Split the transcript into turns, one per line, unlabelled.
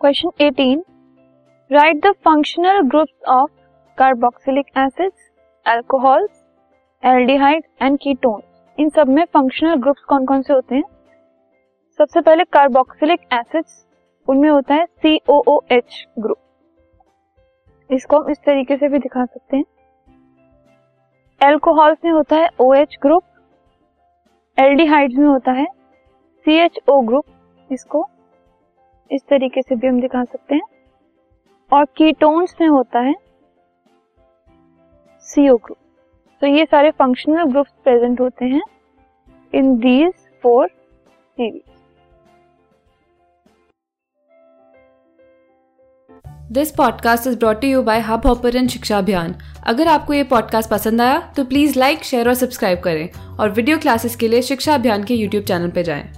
Question 18 right the functional groups of carboxylic acids alcohols aldehyde and ketone इन सब में functional groups कौन कौन से होते हैं? सबसे पहले कार्बोक्सिलिक एसिड्स उनमें होता है सी ओ ओ एच ग्रुप इसको हम इस तरीके से भी दिखा सकते हैं। एल्कोहल्स में होता है ओ एच ग्रुप एल्डिहाइड्स में होता है सी एच ओ ग्रुप इसको इस तरीके से भी हम दिखा सकते हैं। और कीटोन्स में होता है सीओ ग्रुप तो ये सारे फंक्शनल ग्रुप्स प्रेजेंट होते हैं in these four series
this podcast is brought you by Hubhopper शिक्षा अभियान अगर आपको ये पॉडकास्ट पसंद आया तो प्लीज़ लाइक शेयर और सब्सक्राइब करें। और वीडियो क्लासेस के लिए शिक्षा अभियान के यूट्यूब चैनल पर जाएँ।